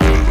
Mm-hmm.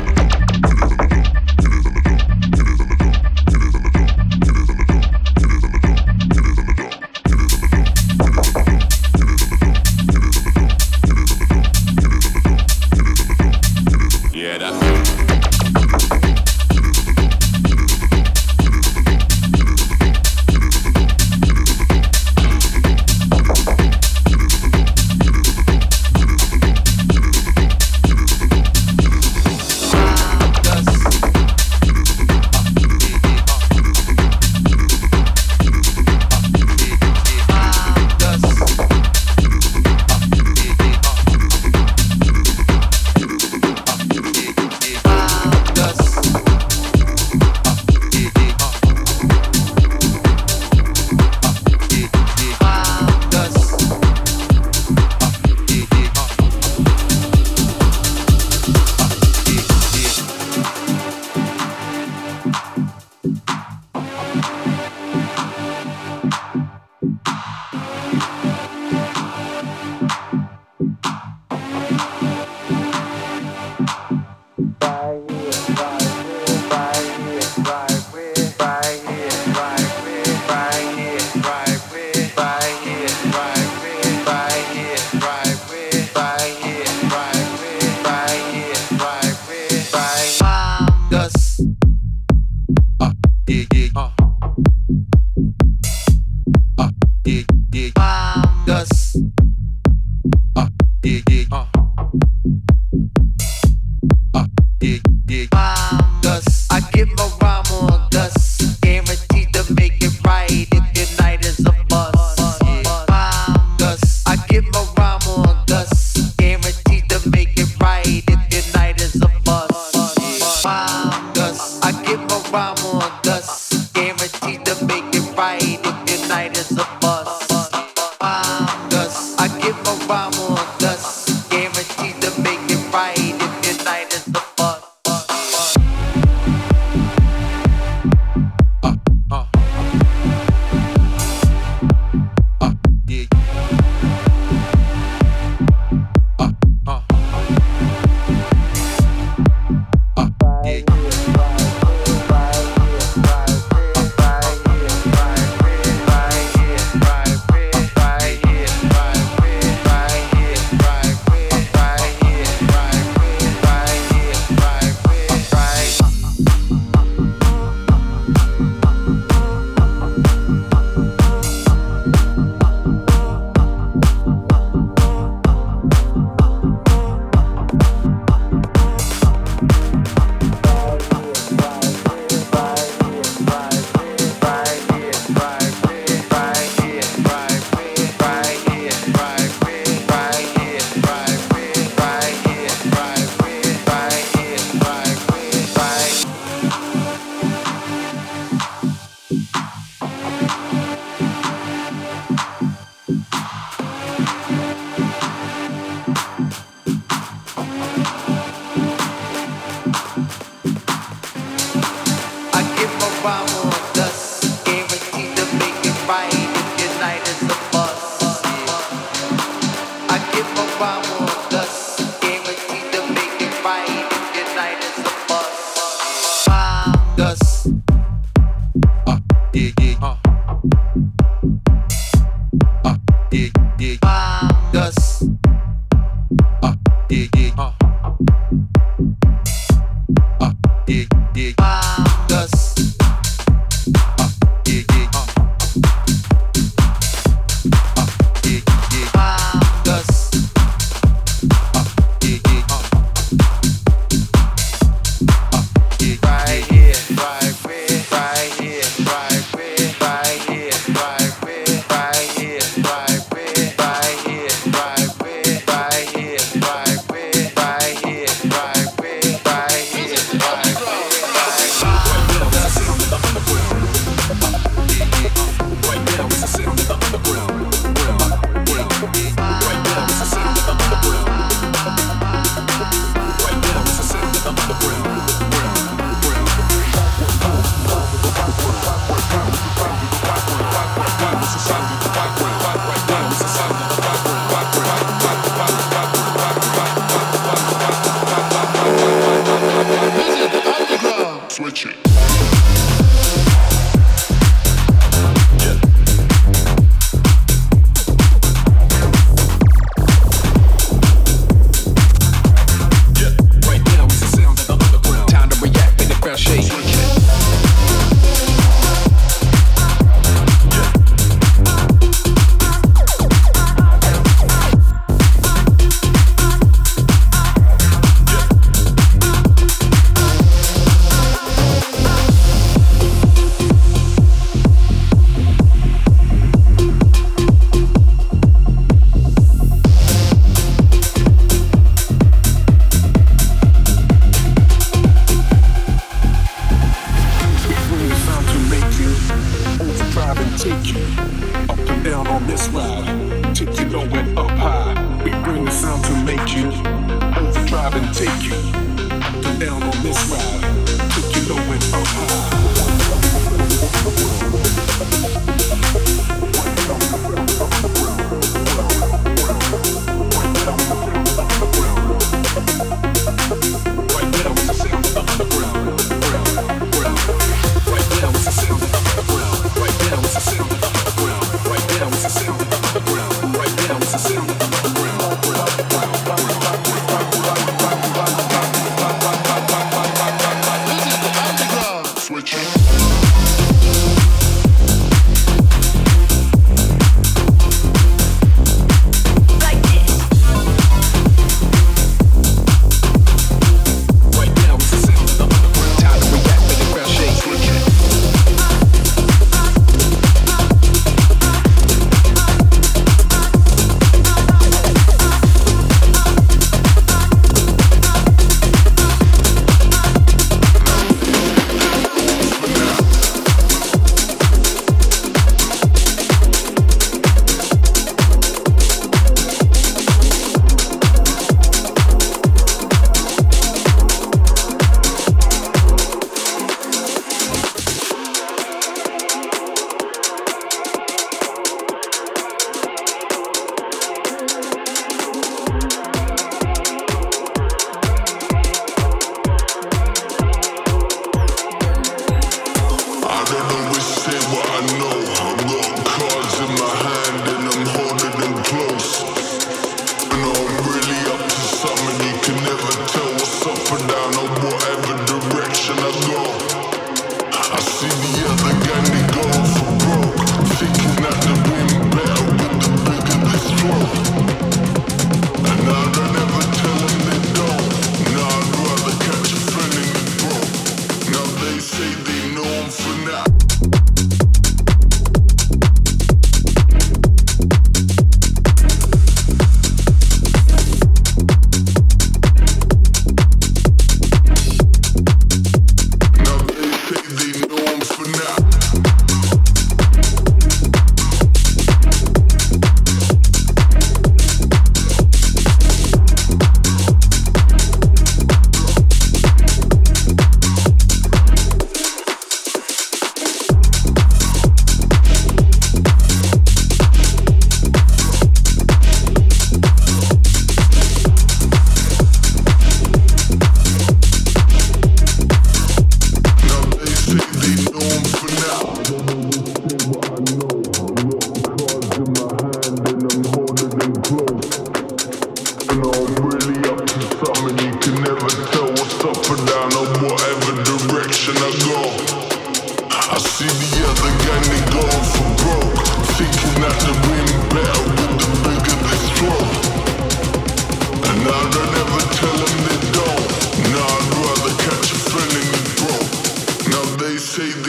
take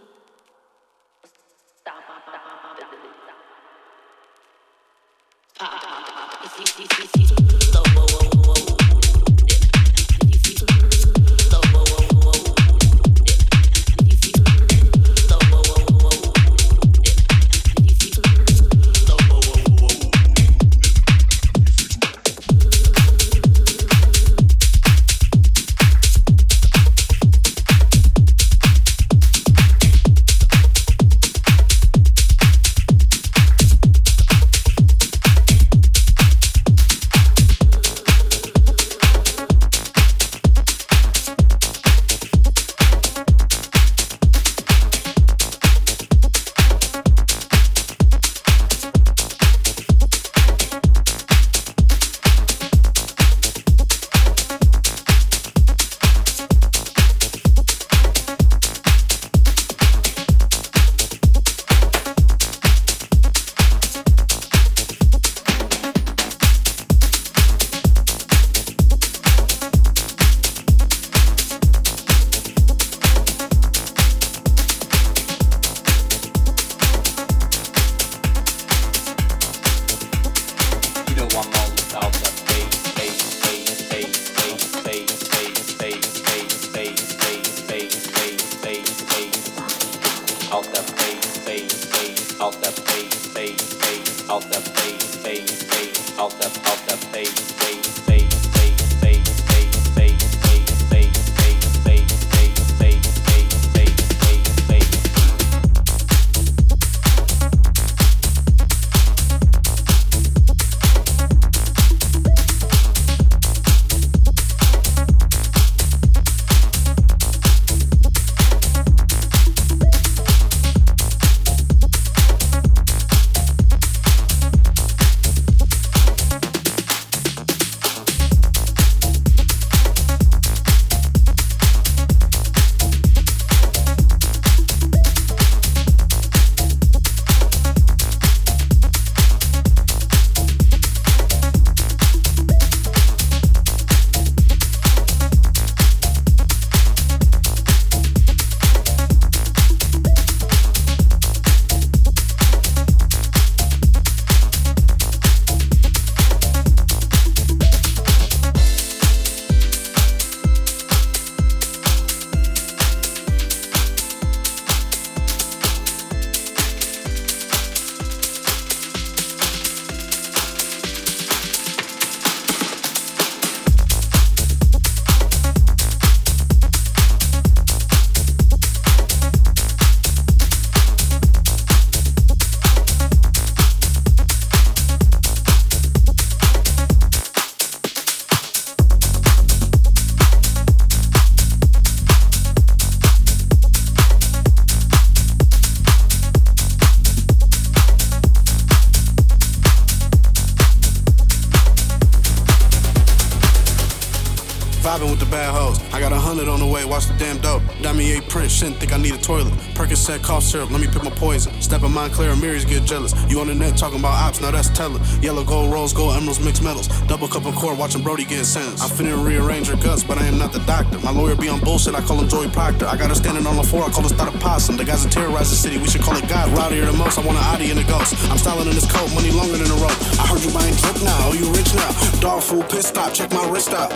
bad hoes. I got a hundred on the way, watch the damn dope. Damier Prince, shouldn't think I need a toilet. Percocet cough syrup, let me pick my poison. Step in clear, mirrors get jealous. You on the net talking about ops, now that's teller. Yellow gold, rose gold, emeralds, mixed metals. Double cup of court, watching Brody get sentenced. I'm finna rearrange her guts, but I am not the doctor. My lawyer be on bullshit, I call him Joey Proctor. I got her standing on the floor, I call her start a possum. The guys that terrorize the city, we should call it God. Rowdier the most, I want an Audi and a ghost. I'm styling in this coat, money longer than a rope. I heard you buying drip now, oh you rich now. Dog food, pit stop, check my wrist out.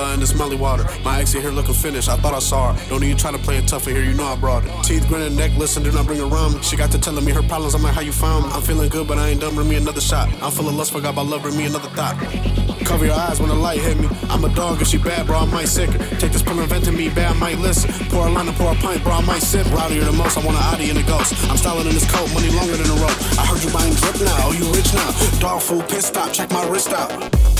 Tequila and this Molly water. My ex in here looking finished, I thought I saw her. Don't even try to play it tough in here, you know I brought it. Teeth grinning, necklace, and do not bring around me. She got to telling me her problems, I'm like, how you found me? I'm feeling good, but I ain't done, bring me another shot. I'm full of lust, forgot about love, bring me another thought. Cover your eyes when the light hit me. I'm a dog, if she bad, bro, I might sick her. Take this pill inventing me, bad, I might listen. Pour a line and pour a pint, bro, I might sip. Rowdier than most, I want an Audi and a ghost. I'm styling in this coat, money longer than a rope. I heard you buying drip now, oh, you rich now. Dog food, pit stop, check my wrist out.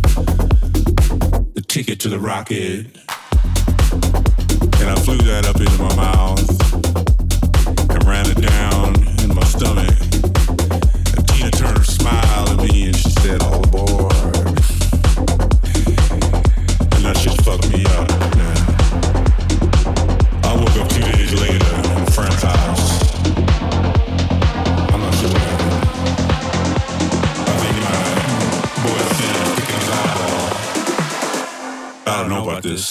ticket to the rocket. And I flew that up into my mouth and ran it down in my stomach. Eyeball.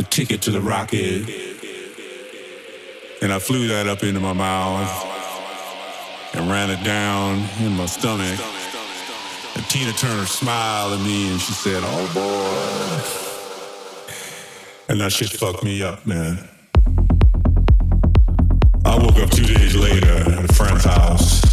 ticket to the rocket. And I flew that up into my mouth and ran it down in my stomach. And Tina Turner smiled at me and she said, Oh boy. And that shit fucked me up, man. I woke up two days later at a friend's house.